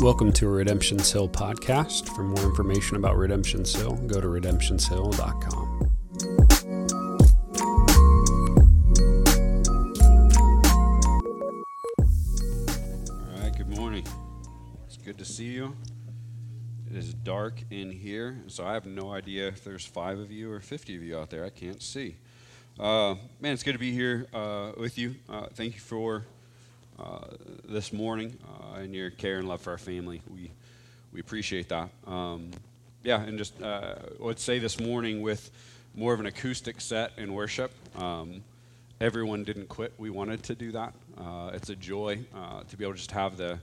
Welcome to a Redemption's Hill podcast. For more information about Redemption's Hill, go to redemptionshill.com. All right, good morning. It's good to see you. It is dark in here, so I have no idea if there's five of you or 50 of you out there. I can't see. Uh, man, it's good to be here uh, with you. Uh, thank you for this morning uh, and your care and love for our family. We we appreciate that. Um, yeah, and just uh, let's say this morning with more of an acoustic set in worship. Um, everyone didn't quit. We wanted to do that. Uh, it's a joy uh, to be able to just have the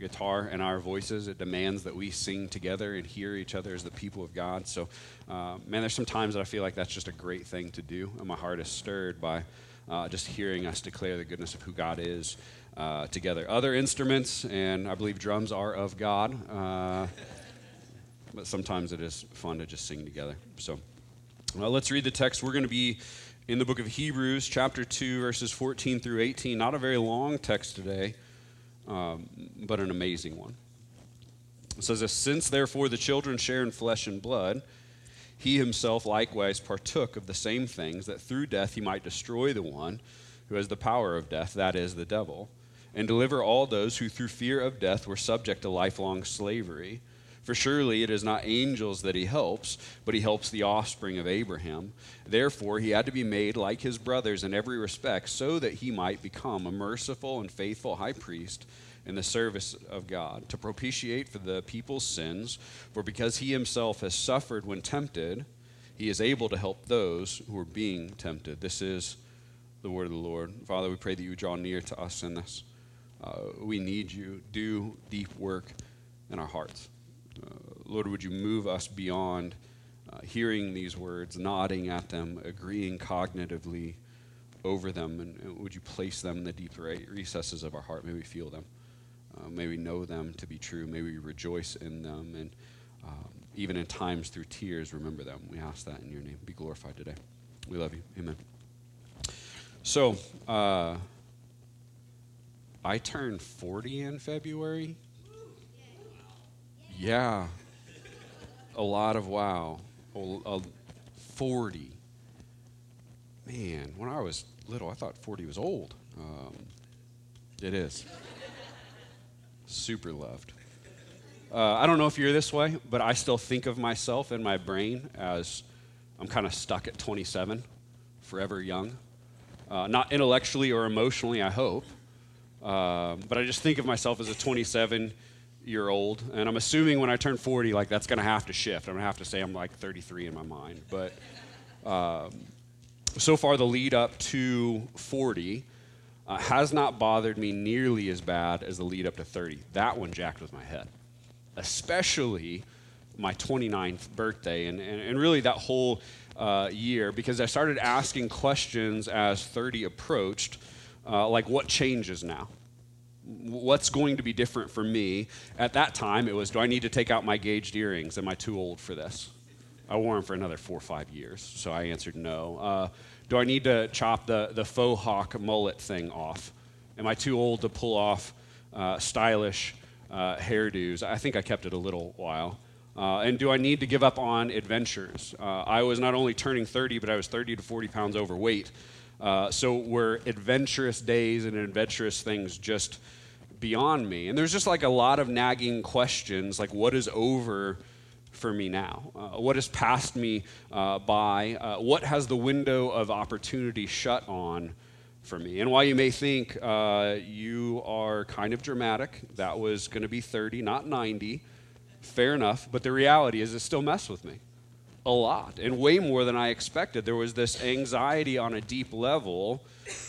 guitar and our voices. It demands that we sing together and hear each other as the people of God. So, uh, man, there's some times that I feel like that's just a great thing to do, and my heart is stirred by uh, just hearing us declare the goodness of who God is uh, together. Other instruments, and I believe drums are of God, uh, but sometimes it is fun to just sing together. So uh, let's read the text. We're going to be in the book of Hebrews, chapter 2, verses 14 through 18. Not a very long text today, um, but an amazing one. It says Since therefore the children share in flesh and blood, he himself likewise partook of the same things, that through death he might destroy the one who has the power of death, that is, the devil and deliver all those who through fear of death were subject to lifelong slavery. For surely it is not angels that he helps, but he helps the offspring of Abraham. Therefore, he had to be made like his brothers in every respect, so that he might become a merciful and faithful high priest in the service of God, to propitiate for the people's sins. For because he himself has suffered when tempted, he is able to help those who are being tempted. This is the word of the Lord. Father, we pray that you draw near to us in this. Uh, we need you. Do deep work in our hearts. Uh, Lord, would you move us beyond uh, hearing these words, nodding at them, agreeing cognitively over them, and, and would you place them in the deep recesses of our heart? May we feel them. Uh, may we know them to be true. May we rejoice in them. And um, even in times through tears, remember them. We ask that in your name. Be glorified today. We love you. Amen. So, uh, I turned 40 in February. Yeah. A lot of wow. 40. Man, when I was little, I thought 40 was old. Um, it is. Super loved. Uh, I don't know if you're this way, but I still think of myself in my brain as I'm kind of stuck at 27, forever young. Uh, not intellectually or emotionally, I hope, um, but I just think of myself as a 27 year old, and I'm assuming when I turn 40, like that's going to have to shift. I'm going to have to say I'm like 33 in my mind. But um, so far, the lead up to 40 uh, has not bothered me nearly as bad as the lead up to 30. That one jacked with my head, especially my 29th birthday, and, and, and really that whole uh, year, because I started asking questions as 30 approached uh, like what changes now? What's going to be different for me? At that time, it was do I need to take out my gauged earrings? Am I too old for this? I wore them for another four or five years, so I answered no. Uh, do I need to chop the, the faux hawk mullet thing off? Am I too old to pull off uh, stylish uh, hairdos? I think I kept it a little while. Uh, and do I need to give up on adventures? Uh, I was not only turning 30, but I was 30 to 40 pounds overweight. Uh, so were adventurous days and adventurous things just beyond me? And there's just like a lot of nagging questions like, what is over for me now? Uh, what has passed me uh, by? Uh, what has the window of opportunity shut on for me? And while you may think uh, you are kind of dramatic, that was going to be 30, not 90, fair enough, but the reality is it still messed with me a lot and way more than I expected. There was this anxiety on a deep level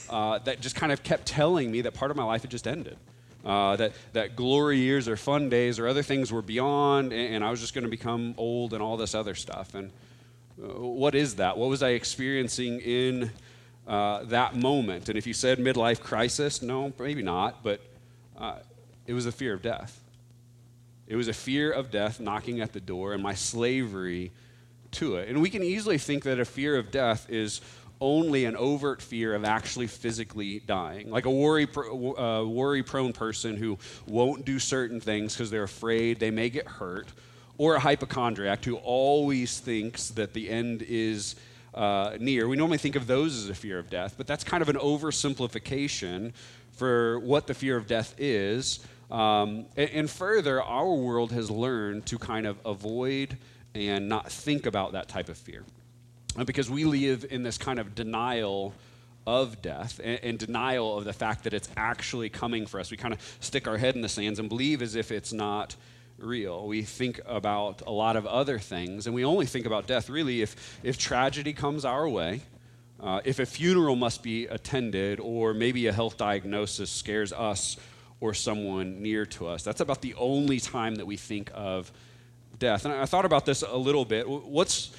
uh, that just kind of kept telling me that part of my life had just ended. Uh, that, that glory years or fun days or other things were beyond, and, and I was just going to become old and all this other stuff. And uh, what is that? What was I experiencing in uh, that moment? And if you said midlife crisis, no, maybe not, but uh, it was a fear of death. It was a fear of death knocking at the door, and my slavery to it. And we can easily think that a fear of death is only an overt fear of actually physically dying, like a worry, uh, worry prone person who won't do certain things because they're afraid they may get hurt, or a hypochondriac who always thinks that the end is uh, near. We normally think of those as a fear of death, but that's kind of an oversimplification for what the fear of death is. Um, and, and further, our world has learned to kind of avoid and not think about that type of fear. Uh, because we live in this kind of denial of death and, and, denial of the fact that it's actually coming for us. We kind of stick our head in the sands and believe as if it's not real. We think about a lot of other things, and we only think about death really if, if tragedy comes our way, uh, if a funeral must be attended, or maybe a health diagnosis scares us or someone near to us. That's about the only time that we think of death. And I thought about this a little bit. What's,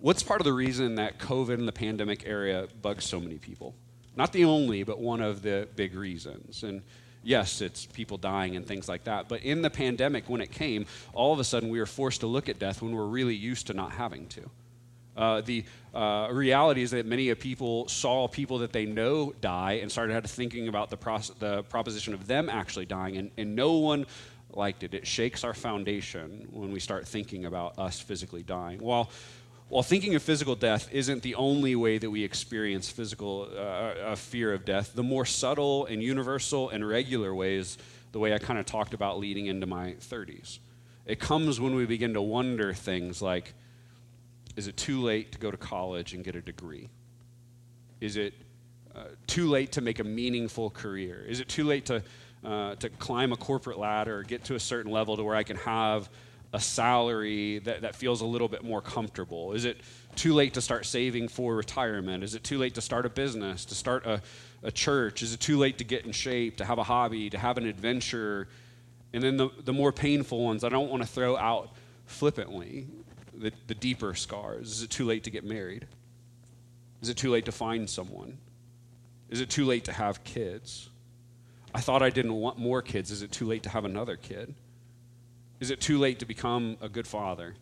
what's part of the reason that COVID and the pandemic area bugs so many people? Not the only, but one of the big reasons. And yes, it's people dying and things like that. But in the pandemic, when it came, all of a sudden we were forced to look at death when we're really used to not having to. Uh, the uh, reality is that many of people saw people that they know die and started thinking about the, pros- the proposition of them actually dying, and, and no one liked it. It shakes our foundation when we start thinking about us physically dying. While, while thinking of physical death isn't the only way that we experience physical uh, fear of death, the more subtle and universal and regular ways, the way I kind of talked about leading into my 30s. It comes when we begin to wonder things like, is it too late to go to college and get a degree? Is it uh, too late to make a meaningful career? Is it too late to, uh, to climb a corporate ladder get to a certain level to where I can have a salary that, that feels a little bit more comfortable? Is it too late to start saving for retirement? Is it too late to start a business, to start a, a church? Is it too late to get in shape, to have a hobby, to have an adventure? And then the, the more painful ones I don't want to throw out flippantly the, the deeper scars? Is it too late to get married? Is it too late to find someone? Is it too late to have kids? I thought I didn't want more kids. Is it too late to have another kid? Is it too late to become a good father?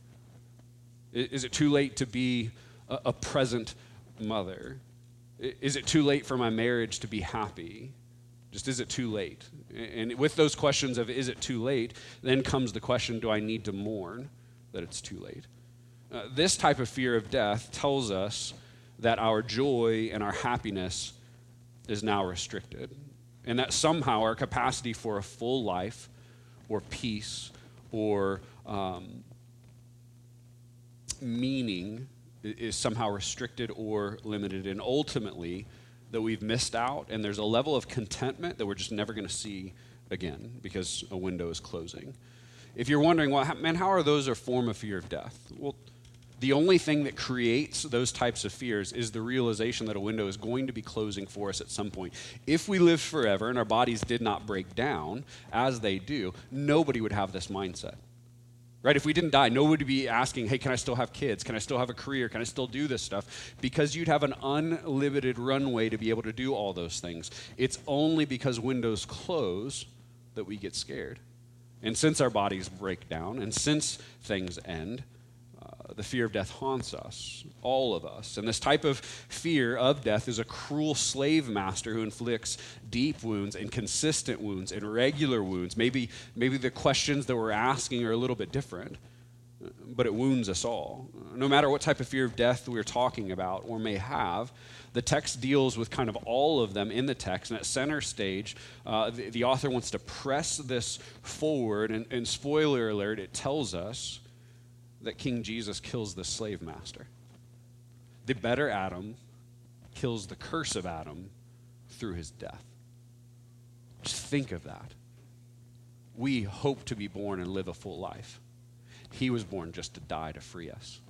Is it too late to be a, present mother? Is it too late for my marriage to be happy? Just is it too late? And with those questions of is it too late, then comes the question do I need to mourn that it's too late? Uh, this type of fear of death tells us that our joy and our happiness is now restricted, and that somehow our capacity for a full life or peace or um, meaning is somehow restricted or limited, and ultimately, that we've missed out, and there's a level of contentment that we're just never going to see again because a window is closing. If you're wondering, well, man, how are those a form of fear of death? Well, the only thing that creates those types of fears is the realization that a window is going to be closing for us at some point. If we lived forever and our bodies did not break down as they do, nobody would have this mindset. Right? If we didn't die, nobody would be asking, hey, can I still have kids? Can I still have a career? Can I still do this stuff? Because you'd have an unlimited runway to be able to do all those things. It's only because windows close that we get scared. And since our bodies break down and since things end, the fear of death haunts us, all of us. And this type of fear of death is a cruel slave master who inflicts deep wounds and consistent wounds and regular wounds. Maybe, maybe the questions that we're asking are a little bit different, but it wounds us all. No matter what type of fear of death we're talking about or may have, the text deals with kind of all of them in the text. And at center stage, uh, the, the, author wants to press this forward. And, and spoiler alert, it tells us that King Jesus kills the slave master. The better Adam kills the curse of Adam through his death. Just think of that. We hope to be born and live a full life. He was born just to die to free us.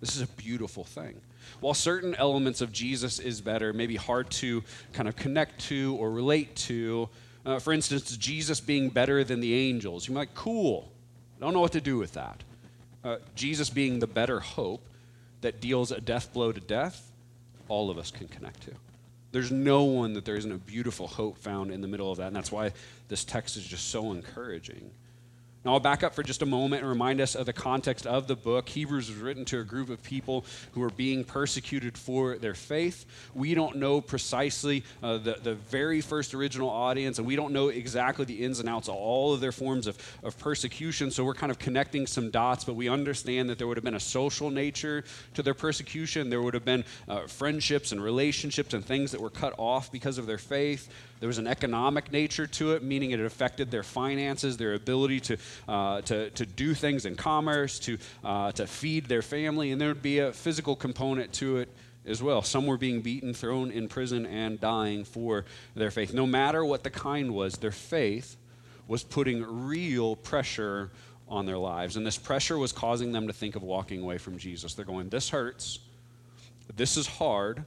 This is a beautiful thing. While certain elements of Jesus is better, maybe hard to kind of connect to or relate to, uh, for instance, Jesus being better than the angels, you're like, cool. I don't know what to do with that uh, Jesus being the better hope that deals a death blow to death, all of us can connect to. There's no one that there isn't a beautiful hope found in the middle of that. And that's why this text is just so encouraging. Now, I'll back up for just a moment and remind us of the context of the book. Hebrews was written to a group of people who were being persecuted for their faith. We don't know precisely uh, the, the very first original audience, and we don't know exactly the ins and outs of all of their forms of, of persecution. So we're kind of connecting some dots, but we understand that there would have been a social nature to their persecution. There would have been uh, friendships and relationships and things that were cut off because of their faith. There was an economic nature to it, meaning it affected their finances, their ability to, uh, to, to do things in commerce, to, uh, to feed their family, and there would be a physical component to it as well. Some were being beaten, thrown in prison, and dying for their faith. No matter what the kind was, their faith was putting real pressure on their lives. And this pressure was causing them to think of walking away from Jesus. They're going, This hurts. This is hard.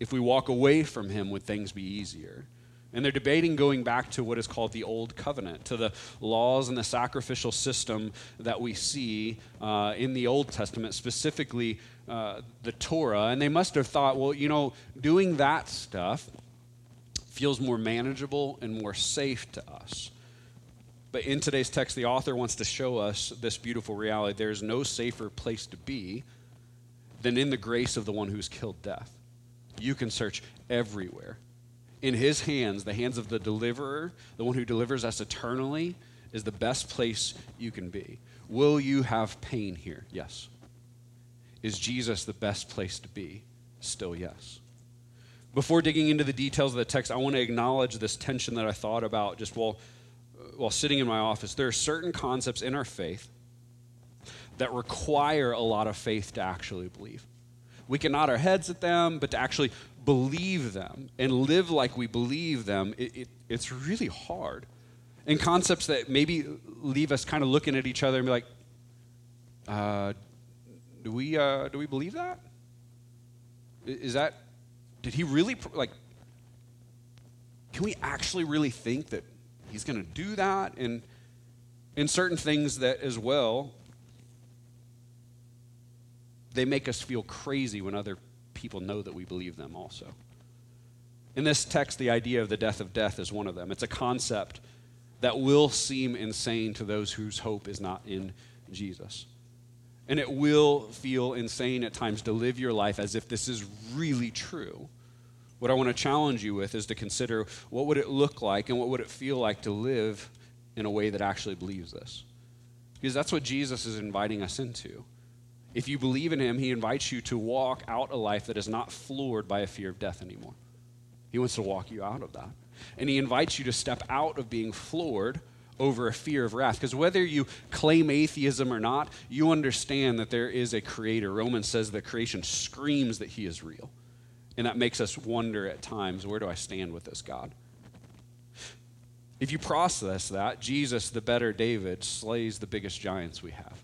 If we walk away from him, would things be easier? And they're debating going back to what is called the Old Covenant, to the laws and the sacrificial system that we see uh, in the Old Testament, specifically uh, the Torah. And they must have thought, well, you know, doing that stuff feels more manageable and more safe to us. But in today's text, the author wants to show us this beautiful reality. There is no safer place to be than in the grace of the one who's killed death. You can search everywhere in his hands, the hands of the deliverer, the one who delivers us eternally, is the best place you can be. Will you have pain here? Yes. Is Jesus the best place to be? Still, yes. Before digging into the details of the text, I want to acknowledge this tension that I thought about just while, uh, while sitting in my office. There are certain concepts in our faith that require a lot of faith to actually believe. We can nod our heads at them, but to actually believe them and live like we believe them, it, it, it's really hard. And concepts that maybe leave us kind of looking at each other and be like, uh, do we uh, do we believe that? Is that did he really like? Can we actually really think that he's going to do that? And in certain things that as well, they make us feel crazy when other people know that we believe them also. In this text, the idea of the death of death is one of them. It's a concept that will seem insane to those whose hope is not in Jesus. And it will feel insane at times to live your life as if this is really true. What I want to challenge you with is to consider what would it look like and what would it feel like to live in a way that actually believes this? Because that's what Jesus is inviting us into. If you believe in him, he invites you to walk out a life that is not floored by a fear of death anymore. He wants to walk you out of that. And he invites you to step out of being floored over a fear of wrath. Because whether you claim atheism or not, you understand that there is a creator. Romans says that creation screams that he is real. And that makes us wonder at times where do I stand with this God? If you process that, Jesus, the better David, slays the biggest giants we have.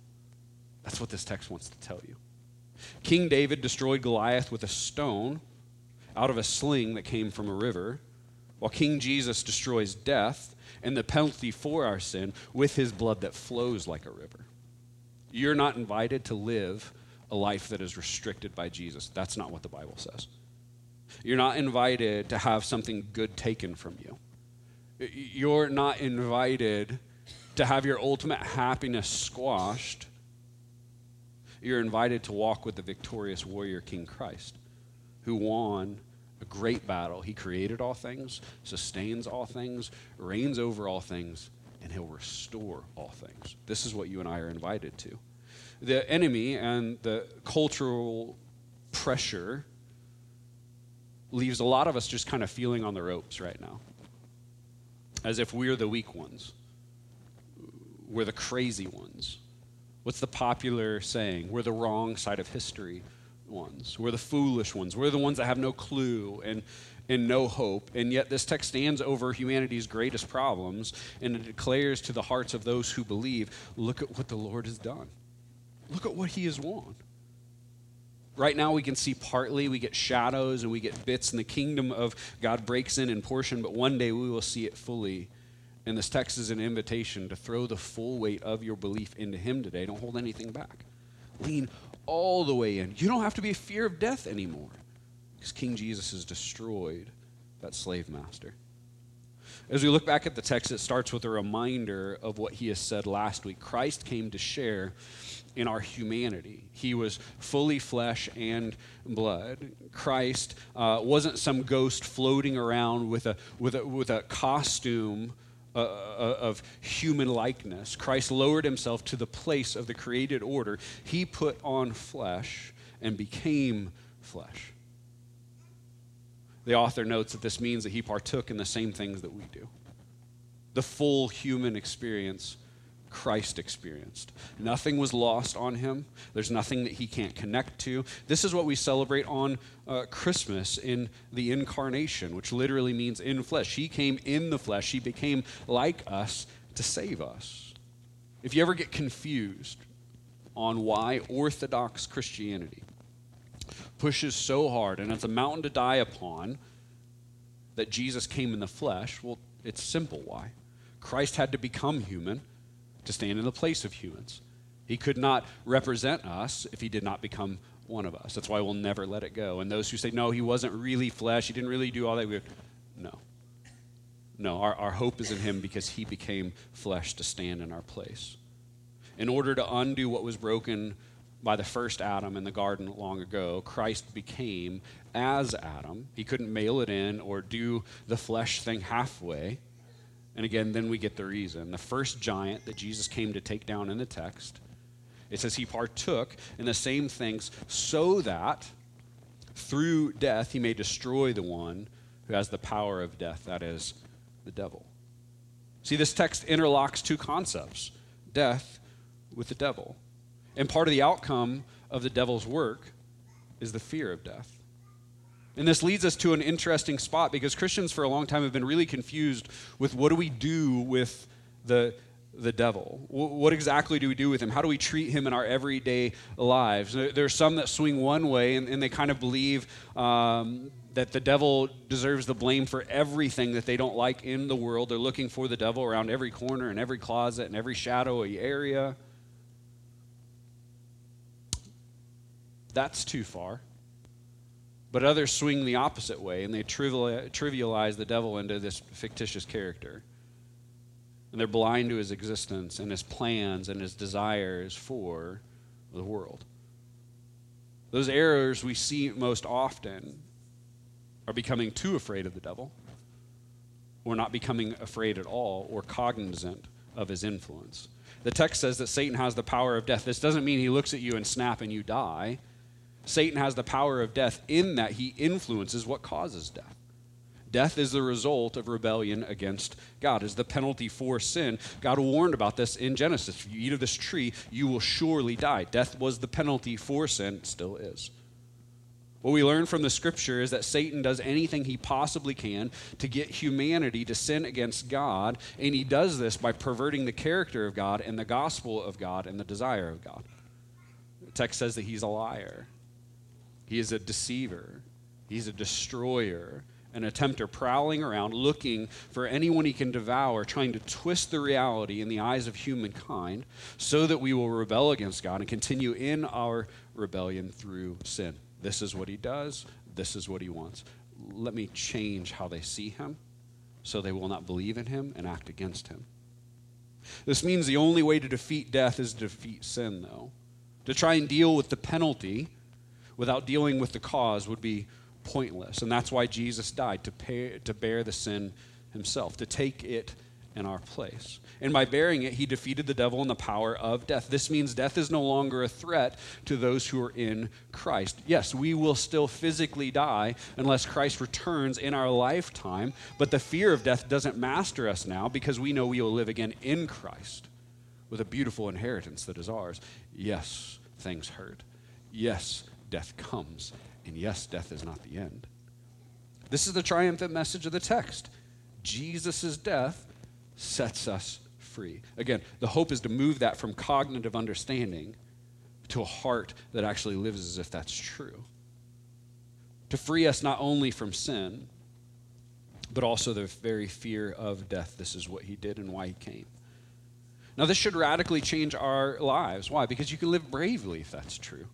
That's what this text wants to tell you. King David destroyed Goliath with a stone out of a sling that came from a river, while King Jesus destroys death and the penalty for our sin with his blood that flows like a river. You're not invited to live a life that is restricted by Jesus. That's not what the Bible says. You're not invited to have something good taken from you. You're not invited to have your ultimate happiness squashed you're invited to walk with the victorious warrior King Christ, who won a great battle. He created all things, sustains all things, reigns over all things, and he'll restore all things. This is what you and I are invited to. The enemy and the cultural pressure leaves a lot of us just kind of feeling on the ropes right now, as if we're the weak ones, we're the crazy ones What's the popular saying? We're the wrong side of history ones. We're the foolish ones. We're the ones that have no clue and, and no hope. And yet, this text stands over humanity's greatest problems and it declares to the hearts of those who believe look at what the Lord has done. Look at what he has won. Right now, we can see partly, we get shadows and we get bits, and the kingdom of God breaks in in portion, but one day we will see it fully and this text is an invitation to throw the full weight of your belief into Him today. Don't hold anything back. Lean all the way in. You don't have to be a fear of death anymore because King Jesus has destroyed that slave master. As we look back at the text, it starts with a reminder of what he has said last week. Christ came to share in our humanity. He was fully flesh and blood. Christ uh, wasn't some ghost floating around with a, with a, with a costume uh, uh, of human likeness. Christ lowered himself to the place of the created order. He put on flesh and became flesh. The author notes that this means that he partook in the same things that we do. The full human experience Christ experienced. Nothing was lost on him. There's nothing that he can't connect to. This is what we celebrate on uh, Christmas in the incarnation, which literally means in flesh. He came in the flesh, he became like us to save us. If you ever get confused on why Orthodox Christianity pushes so hard and it's a mountain to die upon that Jesus came in the flesh, well, it's simple why. Christ had to become human to stand in the place of humans. He could not represent us if he did not become one of us. That's why we'll never let it go. And those who say, no, he wasn't really flesh, he didn't really do all that, we no. No, our, our hope is in him because he became flesh to stand in our place. In order to undo what was broken by the first Adam in the garden long ago, Christ became as Adam. He couldn't mail it in or do the flesh thing halfway. And again, then we get the reason. The first giant that Jesus came to take down in the text, it says he partook in the same things so that through death he may destroy the one who has the power of death, that is, the devil. See, this text interlocks two concepts death with the devil. And part of the outcome of the devil's work is the fear of death. And this leads us to an interesting spot because Christians for a long time have been really confused with what do we do with the, the devil? What exactly do we do with him? How do we treat him in our everyday lives? There are some that swing one way and, and they kind of believe um, that the devil deserves the blame for everything that they don't like in the world. They're looking for the devil around every corner and every closet and every shadowy area. That's too far. But others swing the opposite way and they trivialize the devil into this fictitious character. And they're blind to his existence and his plans and his desires for the world. Those errors we see most often are becoming too afraid of the devil, or not becoming afraid at all, or cognizant of his influence. The text says that Satan has the power of death. This doesn't mean he looks at you and snap and you die. Satan has the power of death in that he influences what causes death. Death is the result of rebellion against God, is the penalty for sin. God warned about this in Genesis. If you eat of this tree, you will surely die. Death was the penalty for sin, still is. What we learn from the scripture is that Satan does anything he possibly can to get humanity to sin against God, and he does this by perverting the character of God and the gospel of God and the desire of God. The text says that he's a liar. He is a deceiver, he's a destroyer, an attempter prowling around looking for anyone he can devour, trying to twist the reality in the eyes of humankind so that we will rebel against God and continue in our rebellion through sin. This is what he does, this is what he wants. Let me change how they see him so they will not believe in him and act against him. This means the only way to defeat death is to defeat sin, though. To try and deal with the penalty without dealing with the cause would be pointless. And that's why Jesus died, to, pay, to bear the sin himself, to take it in our place. And by bearing it, he defeated the devil and the power of death. This means death is no longer a threat to those who are in Christ. Yes, we will still physically die unless Christ returns in our lifetime, but the fear of death doesn't master us now because we know we will live again in Christ with a beautiful inheritance that is ours. Yes, things hurt. Yes, death comes. And yes, death is not the end. This is the triumphant message of the text. Jesus' death sets us free. Again, the hope is to move that from cognitive understanding to a heart that actually lives as if that's true. To free us not only from sin, but also the very fear of death. This is what he did and why he came. Now, this should radically change our lives. Why? Because you can live bravely if that's true.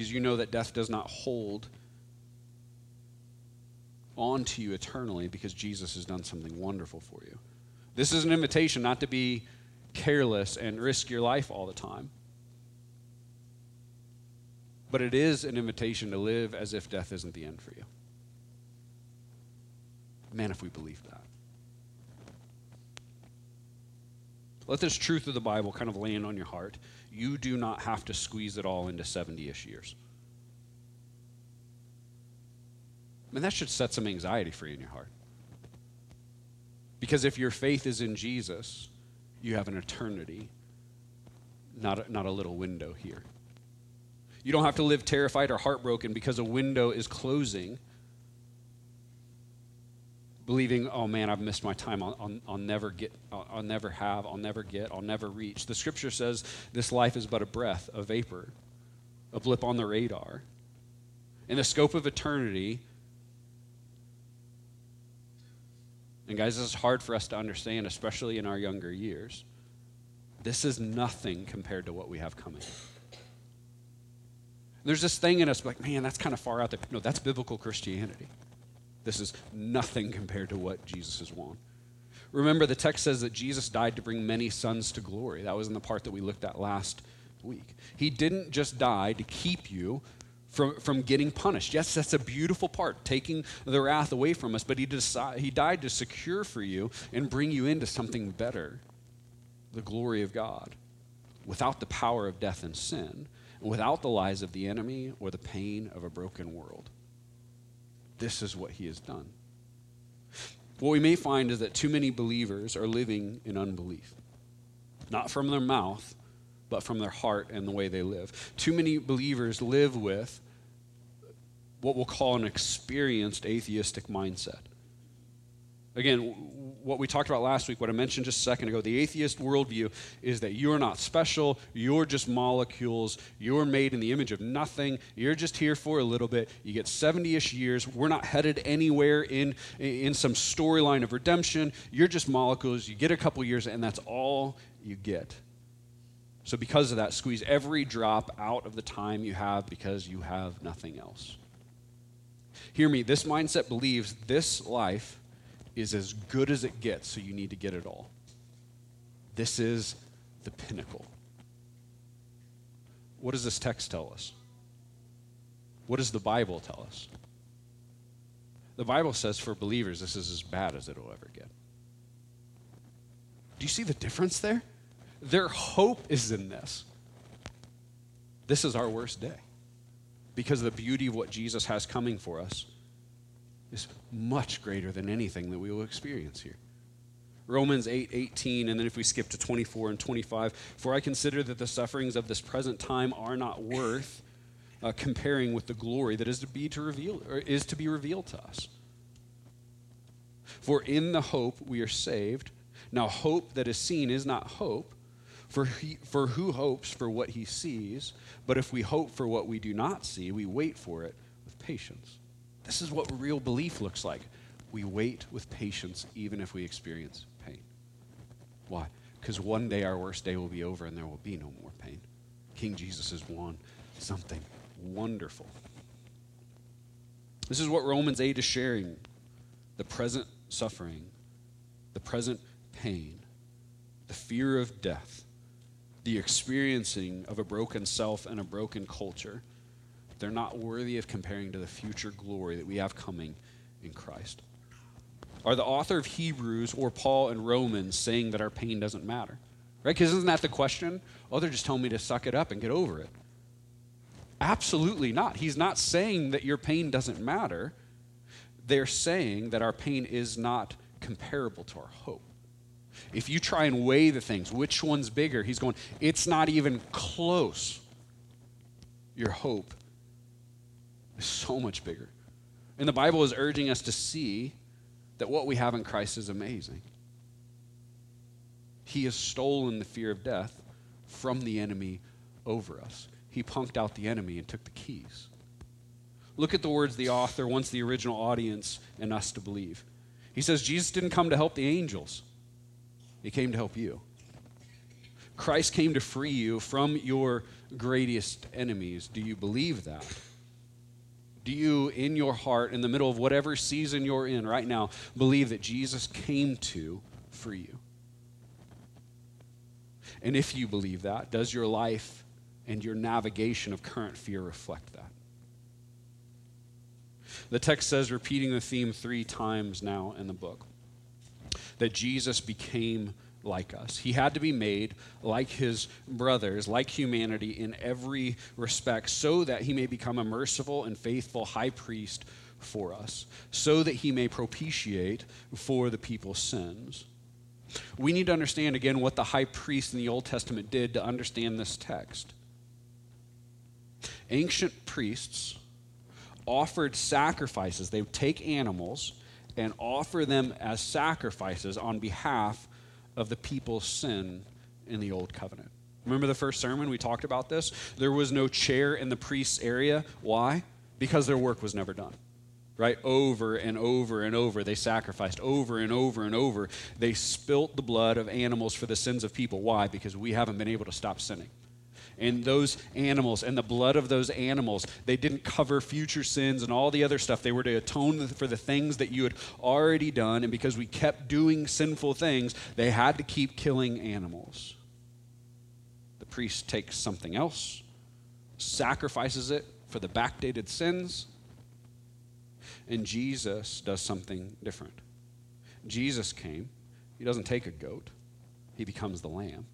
Because you know that death does not hold onto you eternally because Jesus has done something wonderful for you. This is an invitation not to be careless and risk your life all the time. But it is an invitation to live as if death isn't the end for you. Man, if we believe that. Let this truth of the Bible kind of land on your heart. You do not have to squeeze it all into 70 ish years. I mean, that should set some anxiety free in your heart. Because if your faith is in Jesus, you have an eternity, not a, not a little window here. You don't have to live terrified or heartbroken because a window is closing, believing, oh man, I've missed my time. I'll, I'll, I'll never get, I'll, I'll never have, I'll never get, I'll never reach. The scripture says this life is but a breath, a vapor, a blip on the radar. In the scope of eternity, And guys, this is hard for us to understand, especially in our younger years. This is nothing compared to what we have coming. There's this thing in us like, man, that's kind of far out there. No, that's biblical Christianity. This is nothing compared to what Jesus has won. Remember, the text says that Jesus died to bring many sons to glory. That was in the part that we looked at last week. He didn't just die to keep you from, from getting punished. Yes, that's a beautiful part, taking the wrath away from us, but he, decide, he died to secure for you and bring you into something better the glory of God without the power of death and sin, and without the lies of the enemy or the pain of a broken world. This is what he has done. What we may find is that too many believers are living in unbelief, not from their mouth, but from their heart and the way they live. Too many believers live with what we'll call an experienced atheistic mindset. Again, what we talked about last week, what I mentioned just a second ago, the atheist worldview is that you're not special, you're just molecules, you're made in the image of nothing, you're just here for a little bit, you get 70 ish years, we're not headed anywhere in, in some storyline of redemption, you're just molecules, you get a couple years, and that's all you get. So, because of that, squeeze every drop out of the time you have because you have nothing else. Hear me, this mindset believes this life is as good as it gets, so you need to get it all. This is the pinnacle. What does this text tell us? What does the Bible tell us? The Bible says for believers, this is as bad as it'll ever get. Do you see the difference there? Their hope is in this. This is our worst day because the beauty of what Jesus has coming for us is much greater than anything that we will experience here. Romans 8 18, and then if we skip to 24 and 25, for I consider that the sufferings of this present time are not worth uh, comparing with the glory that is to be to reveal or is to be revealed to us. For in the hope we are saved. Now, hope that is seen is not hope, for, he, for who hopes for what he sees? But if we hope for what we do not see, we wait for it with patience. This is what real belief looks like. We wait with patience even if we experience pain. Why? Because one day our worst day will be over and there will be no more pain. King Jesus has won something wonderful. This is what Romans 8 is sharing the present suffering, the present pain, the fear of death the experiencing of a broken self and a broken culture, they're not worthy of comparing to the future glory that we have coming in Christ. Are the author of Hebrews or Paul and Romans saying that our pain doesn't matter? Right? Because isn't that the question? Oh, they're just telling me to suck it up and get over it. Absolutely not. He's not saying that your pain doesn't matter. They're saying that our pain is not comparable to our hope. If you try and weigh the things, which one's bigger? He's going, it's not even close. Your hope is so much bigger. And the Bible is urging us to see that what we have in Christ is amazing. He has stolen the fear of death from the enemy over us. He punked out the enemy and took the keys. Look at the words the author wants the original audience and us to believe. He says Jesus didn't come to help the angels. He came to help you. Christ came to free you from your greatest enemies. Do you believe that? Do you, in your heart, in the middle of whatever season you're in right now, believe that Jesus came to for you? And if you believe that, does your life and your navigation of current fear reflect that? The text says, repeating the theme three times now in the book, that Jesus became like us. He had to be made like his brothers, like humanity in every respect, so that he may become a merciful and faithful high priest for us, so that he may propitiate for the people's sins. We need to understand again what the high priest in the Old Testament did to understand this text. Ancient priests offered sacrifices. They would take animals and offer them as sacrifices on behalf of the people's sin in the Old Covenant. Remember the first sermon we talked about this? There was no chair in the priest's area. Why? Because their work was never done right? Over and over and over. They sacrificed over and over and over. They spilt the blood of animals for the sins of people. Why? Because we haven't been able to stop sinning. And those animals and the blood of those animals, they didn't cover future sins and all the other stuff. They were to atone for the things that you had already done. And because we kept doing sinful things, they had to keep killing animals. The priest takes something else, sacrifices it for the backdated sins, and Jesus does something different. Jesus came, he doesn't take a goat, he becomes the lamb.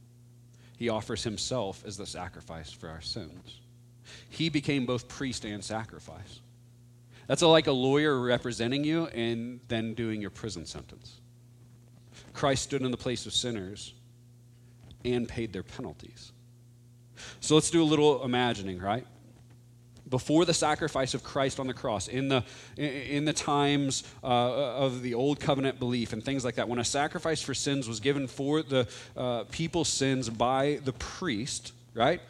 He offers himself as the sacrifice for our sins. He became both priest and sacrifice. That's like a lawyer representing you and then doing your prison sentence. Christ stood in the place of sinners and paid their penalties. So let's do a little imagining, right? Before the sacrifice of Christ on the cross, in the, in the times uh, of the old covenant belief and things like that, when a sacrifice for sins was given for the uh, people's sins by the priest, right?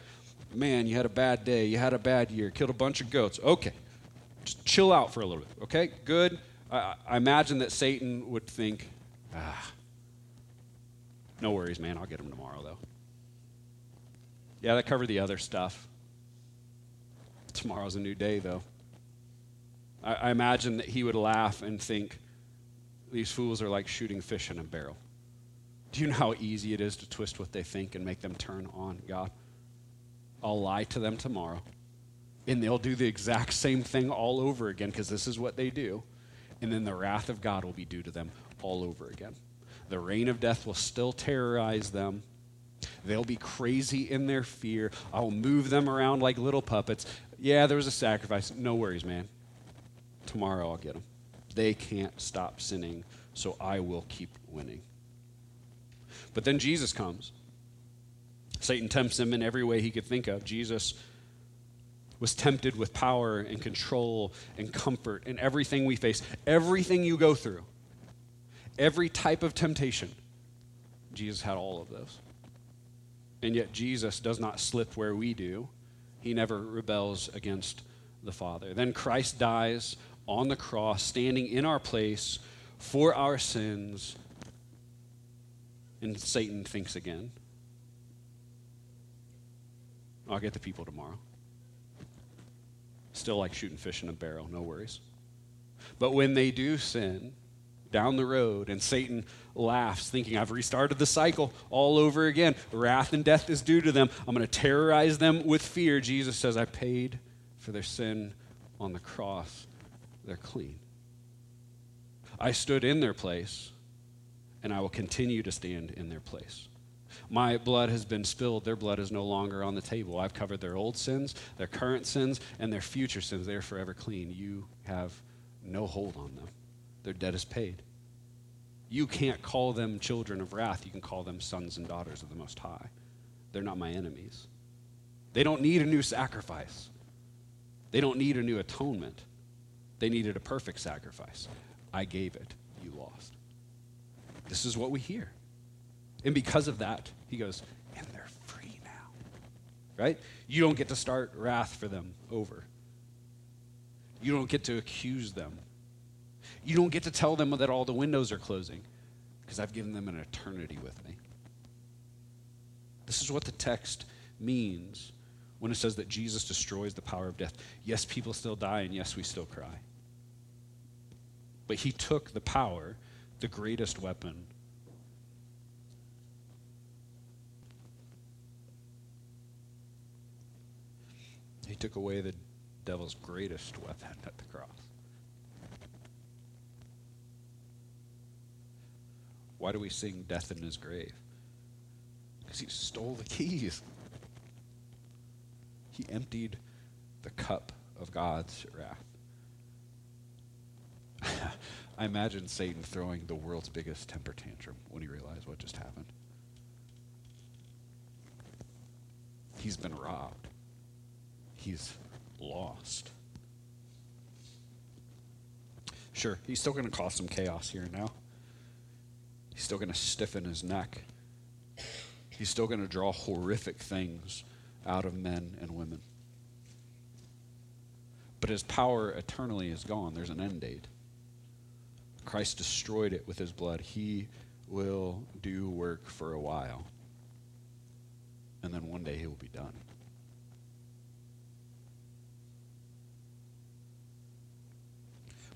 Man, you had a bad day, you had a bad year, killed a bunch of goats. Okay, just chill out for a little bit, okay? Good. I, I imagine that Satan would think, ah, no worries, man, I'll get him tomorrow, though. Yeah, that covered the other stuff. Tomorrow's a new day, though. I, I imagine that he would laugh and think, these fools are like shooting fish in a barrel. Do you know how easy it is to twist what they think and make them turn on God? I'll lie to them tomorrow, and they'll do the exact same thing all over again because this is what they do. And then the wrath of God will be due to them all over again. The reign of death will still terrorize them. They'll be crazy in their fear. I'll move them around like little puppets. Yeah, there was a sacrifice. No worries, man. Tomorrow I'll get them. They can't stop sinning, so I will keep winning. But then Jesus comes. Satan tempts him in every way he could think of. Jesus was tempted with power and control and comfort and everything we face, everything you go through, every type of temptation. Jesus had all of those. And yet, Jesus does not slip where we do. He never rebels against the Father. Then Christ dies on the cross, standing in our place for our sins. And Satan thinks again. I'll get the people tomorrow. Still like shooting fish in a barrel, no worries. But when they do sin, down the road, and Satan laughs, thinking, I've restarted the cycle all over again. Wrath and death is due to them. I'm going to terrorize them with fear. Jesus says, I paid for their sin on the cross. They're clean. I stood in their place, and I will continue to stand in their place. My blood has been spilled. Their blood is no longer on the table. I've covered their old sins, their current sins, and their future sins. They are forever clean. You have no hold on them. Their debt is paid. You can't call them children of wrath. You can call them sons and daughters of the Most High. They're not my enemies. They don't need a new sacrifice, they don't need a new atonement. They needed a perfect sacrifice. I gave it. You lost. This is what we hear. And because of that, he goes, and they're free now. Right? You don't get to start wrath for them over. You don't get to accuse them you don't get to tell them that all the windows are closing because I've given them an eternity with me. This is what the text means when it says that Jesus destroys the power of death. Yes, people still die, and yes, we still cry. But he took the power, the greatest weapon. He took away the devil's greatest weapon at the cross. Why do we sing Death in His Grave? Because he stole the keys. He emptied the cup of God's wrath. I imagine Satan throwing the world's biggest temper tantrum when he realized what just happened. He's been robbed. He's lost. Sure, he's still going to cause some chaos here and now. Still going to stiffen his neck. He's still going to draw horrific things out of men and women. But his power eternally is gone. There's an end date. Christ destroyed it with his blood. He will do work for a while. And then one day he will be done.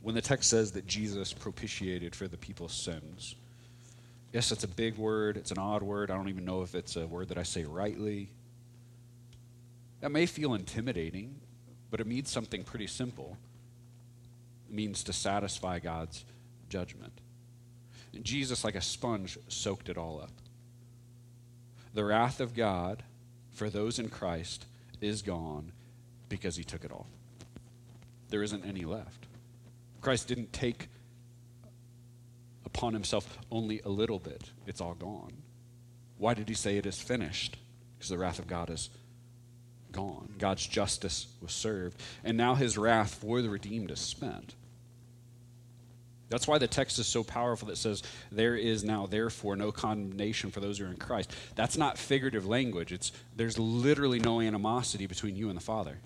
When the text says that Jesus propitiated for the people's sins, yes, it's a big word. It's an odd word. I don't even know if it's a word that I say rightly. That may feel intimidating, but it means something pretty simple. It means to satisfy God's judgment. And Jesus, like a sponge, soaked it all up. The wrath of God for those in Christ is gone because he took it all. There isn't any left. Christ didn't take upon himself only a little bit, it's all gone. Why did he say it is finished? Because the wrath of God is gone. God's justice was served. And now his wrath for the redeemed is spent. That's why the text is so powerful that says, There is now, therefore, no condemnation for those who are in Christ. That's not figurative language. It's, there's literally no animosity between you and the Father.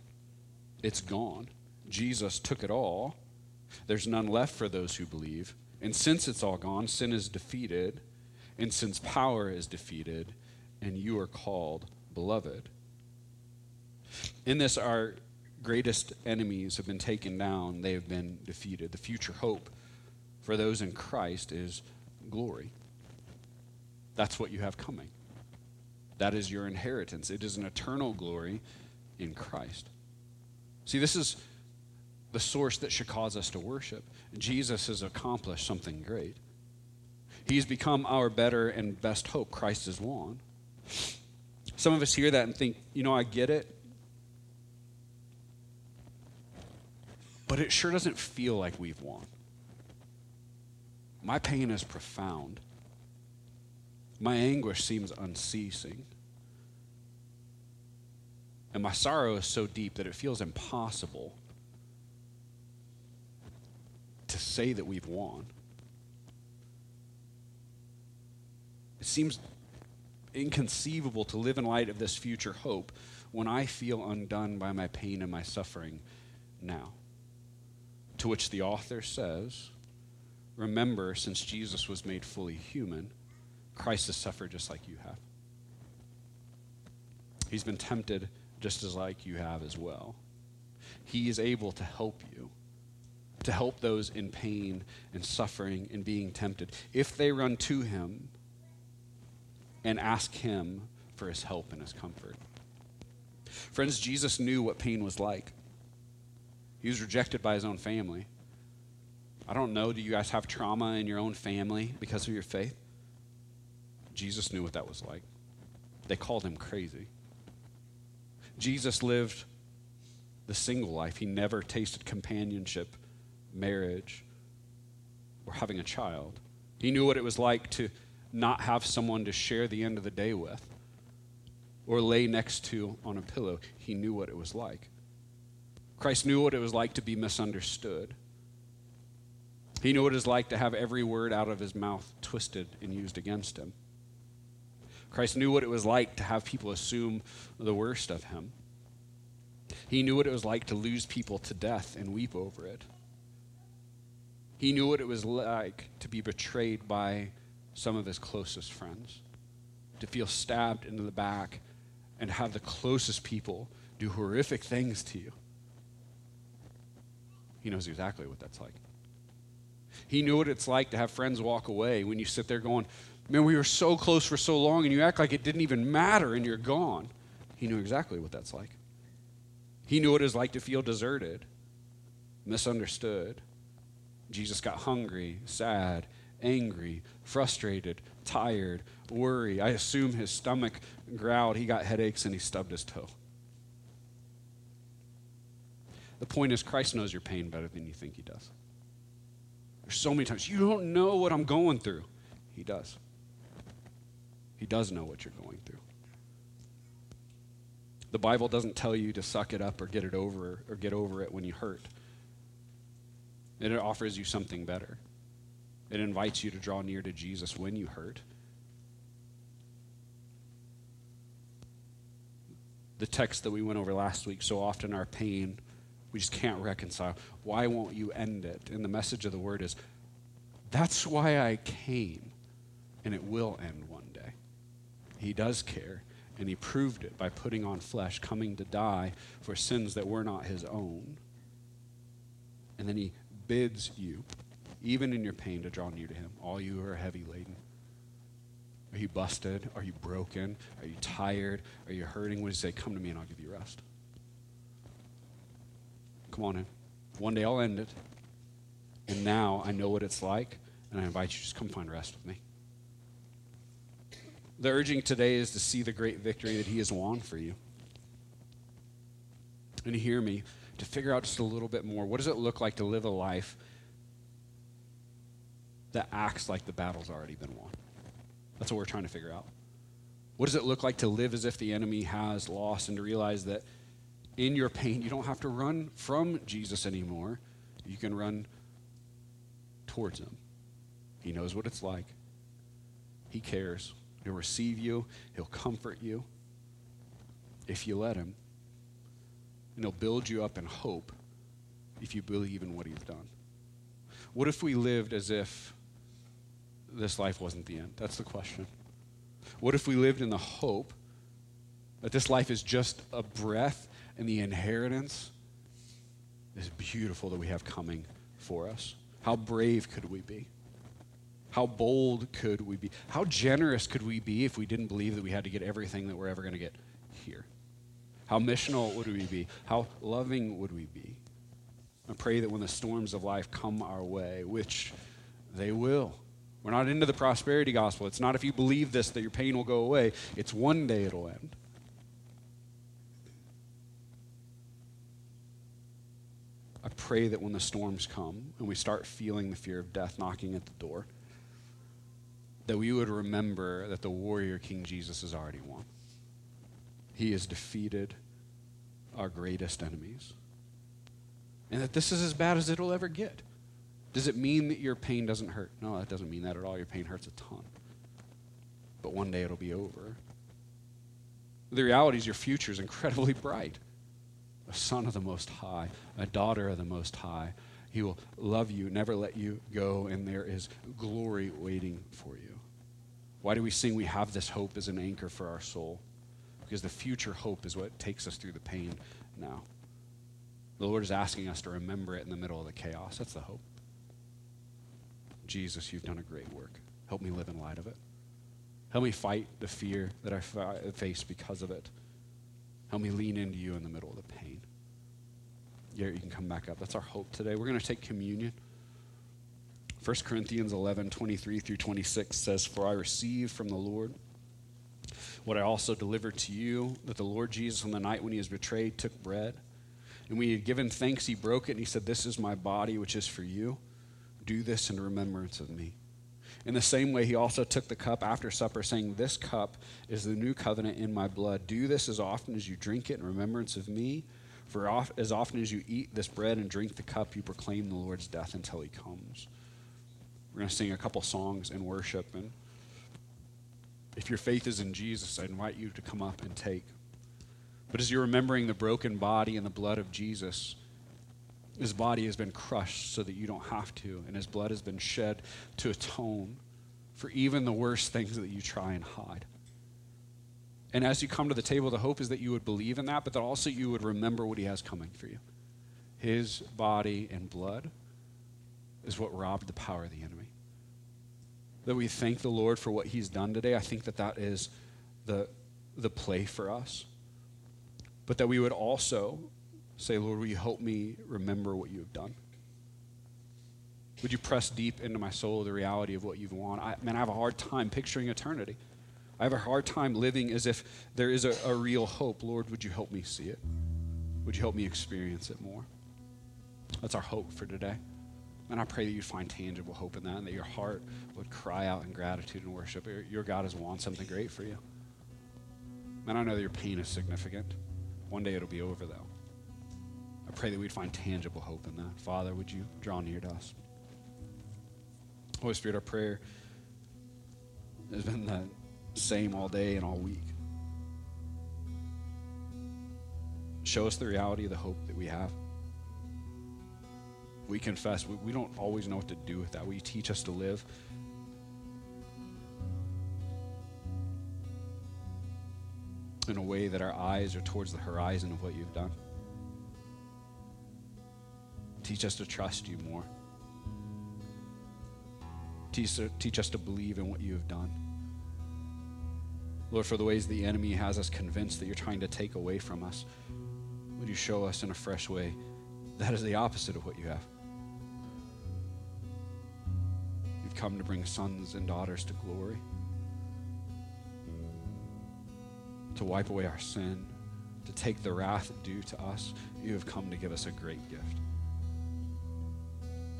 It's gone. Jesus took it all. There's none left for those who believe. And since it's all gone, sin is defeated. And since power is defeated, and you are called beloved. In this, our greatest enemies have been taken down, they have been defeated. The future hope for those in Christ is glory. That's what you have coming. That is your inheritance. It is an eternal glory in Christ. See, this is the source that should cause us to worship. Jesus has accomplished something great. He's become our better and best hope. Christ is won. Some of us hear that and think, you know, I get it. But it sure doesn't feel like we've won. My pain is profound. My anguish seems unceasing. And my sorrow is so deep that it feels impossible to say that we've won. It seems inconceivable to live in light of this future hope when I feel undone by my pain and my suffering now. To which the author says, Remember, since Jesus was made fully human, Christ has suffered just like you have. He's been tempted just as like you have as well. He is able to help you, to help those in pain and suffering and being tempted, if they run to him and ask him for his help and his comfort. Friends, Jesus knew what pain was like. He was rejected by his own family. I don't know, do you guys have trauma in your own family because of your faith? Jesus knew what that was like. They called him crazy. Jesus lived the single life. He never tasted companionship, marriage, or having a child. He knew what it was like to not have someone to share the end of the day with or lay next to on a pillow. He knew what it was like. Christ knew what it was like to be misunderstood. He knew what it was like to have every word out of his mouth twisted and used against him. Christ knew what it was like to have people assume the worst of him. He knew what it was like to lose people to death and weep over it. He knew what it was like to be betrayed by some of his closest friends, to feel stabbed into the back and have the closest people do horrific things to you. He knows exactly what that's like. He knew what it's like to have friends walk away when you sit there going, Man, we were so close for so long, and you act like it didn't even matter and you're gone. He knew exactly what that's like. He knew what it was like to feel deserted, misunderstood. Jesus got hungry, sad, angry, frustrated, tired, worry. I assume his stomach growled. He got headaches and he stubbed his toe. The point is, Christ knows your pain better than you think he does. There's so many times, you don't know what I'm going through. He does. He does know what you're going through. The Bible doesn't tell you to suck it up or get it over or get over it when you hurt. And it offers you something better. It invites you to draw near to Jesus when you hurt. The text that we went over last week, so often our pain, we just can't reconcile. Why won't you end it? And the message of the word is that's why I came, and it will end one day. He does care, and He proved it by putting on flesh, coming to die for sins that were not His own. And then He bids you, even in your pain, to draw near to Him, all you who are heavy laden. Are you busted? Are you broken? Are you tired? Are you hurting? Would He say, Come to me and I'll give you rest? Come on in. One day I'll end it. And now I know what it's like, and I invite you just come find rest with me. The urging today is to see the great victory that He has won for you. And hear me, to figure out just a little bit more what does it look like to live a life that acts like the battle's already been won? That's what we're trying to figure out. What does it look like to live as if the enemy has lost and to realize that in your pain, you don't have to run from Jesus anymore? You can run towards him. He knows what it's like, He cares. He'll receive you, He'll comfort you if you let Him. And He'll build you up in hope if you believe in what He's done. What if we lived as if this life wasn't the end? That's the question. What if we lived in the hope that this life is just a breath and the inheritance is beautiful that we have coming for us? How brave could we be? How bold could we be? How generous could we be if we didn't believe that we had to get everything that we're ever going to get here? How missional would we be? How loving would we be? I pray that when the storms of life come our way, which they will, we're not into the prosperity gospel. It's not if you believe this that your pain will go away, it's one day it'll end. I pray that when the storms come and we start feeling the fear of death knocking at the door, that we would remember that the warrior King Jesus has already won. He has defeated our greatest enemies. And that this is as bad as it'll ever get. Does it mean that your pain doesn't hurt? No, that doesn't mean that at all. Your pain hurts a ton. But one day it'll be over. The reality is your future is incredibly bright. A son of the Most High, a daughter of the Most High, he will love you, never let you go, and there is glory waiting for you. Why do we sing we have this hope as an anchor for our soul? Because the future hope is what takes us through the pain now. The Lord is asking us to remember it in the middle of the chaos. That's the hope. Jesus, you've done a great work. Help me live in light of it. Help me fight the fear that I face because of it. Help me lean into you in the middle of the pain. Garrett, you can come back up. That's our hope today. We're going to take communion. 1 Corinthians 11, 23 through 26 says, For I received from the Lord what I also delivered to you, that the Lord Jesus, on the night when he was betrayed, took bread. And when he had given thanks, he broke it, and he said, This is my body, which is for you. Do this in remembrance of me. In the same way, he also took the cup after supper, saying, This cup is the new covenant in my blood. Do this as often as you drink it in remembrance of me. For as often as you eat this bread and drink the cup, you proclaim the Lord's death until he comes. We're going to sing a couple songs in worship. And if your faith is in Jesus, I invite you to come up and take. But as you're remembering the broken body and the blood of Jesus, his body has been crushed so that you don't have to, and his blood has been shed to atone for even the worst things that you try and hide. And as you come to the table, the hope is that you would believe in that, but that also you would remember what he has coming for you. His body and blood is what robbed the power of the enemy. That we thank the Lord for what he's done today. I think that that is the, the play for us. But that we would also say, Lord, will you help me remember what you have done? Would you press deep into my soul the reality of what you've won? I, man, I have a hard time picturing eternity. I have a hard time living as if there is a, a real hope. Lord, would you help me see it? Would you help me experience it more? That's our hope for today. And I pray that you'd find tangible hope in that and that your heart would cry out in gratitude and worship. Your, your God has won something great for you. And I know that your pain is significant. One day it'll be over, though. I pray that we'd find tangible hope in that. Father, would you draw near to us? Holy Spirit, our prayer has been the same all day and all week. Show us the reality of the hope that we have. We confess, we, we don't always know what to do with that. Will you teach us to live? In a way that our eyes are towards the horizon of what you've done. Teach us to trust you more. Teach, teach us to believe in what you have done. Lord, for the ways the enemy has us convinced that you're trying to take away from us, would you show us in a fresh way that is the opposite of what you have? Come to bring sons and daughters to glory, to wipe away our sin, to take the wrath due to us. You have come to give us a great gift.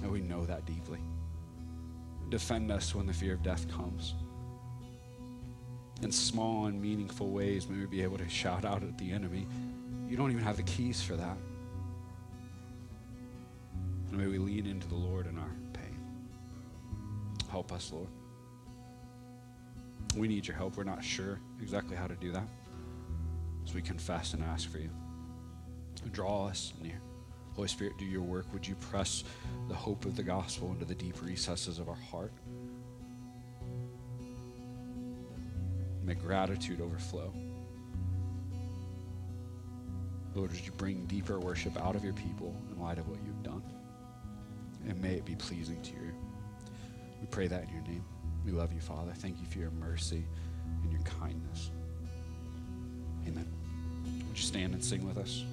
And we know that deeply. Defend us when the fear of death comes. In small and meaningful ways, may we be able to shout out at the enemy. You don't even have the keys for that. And may we lean into the Lord in our. Help us, Lord. We need your help. We're not sure exactly how to do that. So we confess and ask for you. Draw us near. Holy Spirit, do your work. Would you press the hope of the gospel into the deep recesses of our heart? May gratitude overflow. Lord, would you bring deeper worship out of your people in light of what you've done? And may it be pleasing to you. We pray that in your name. We love you, Father. Thank you for your mercy and your kindness. Amen. Would you stand and sing with us?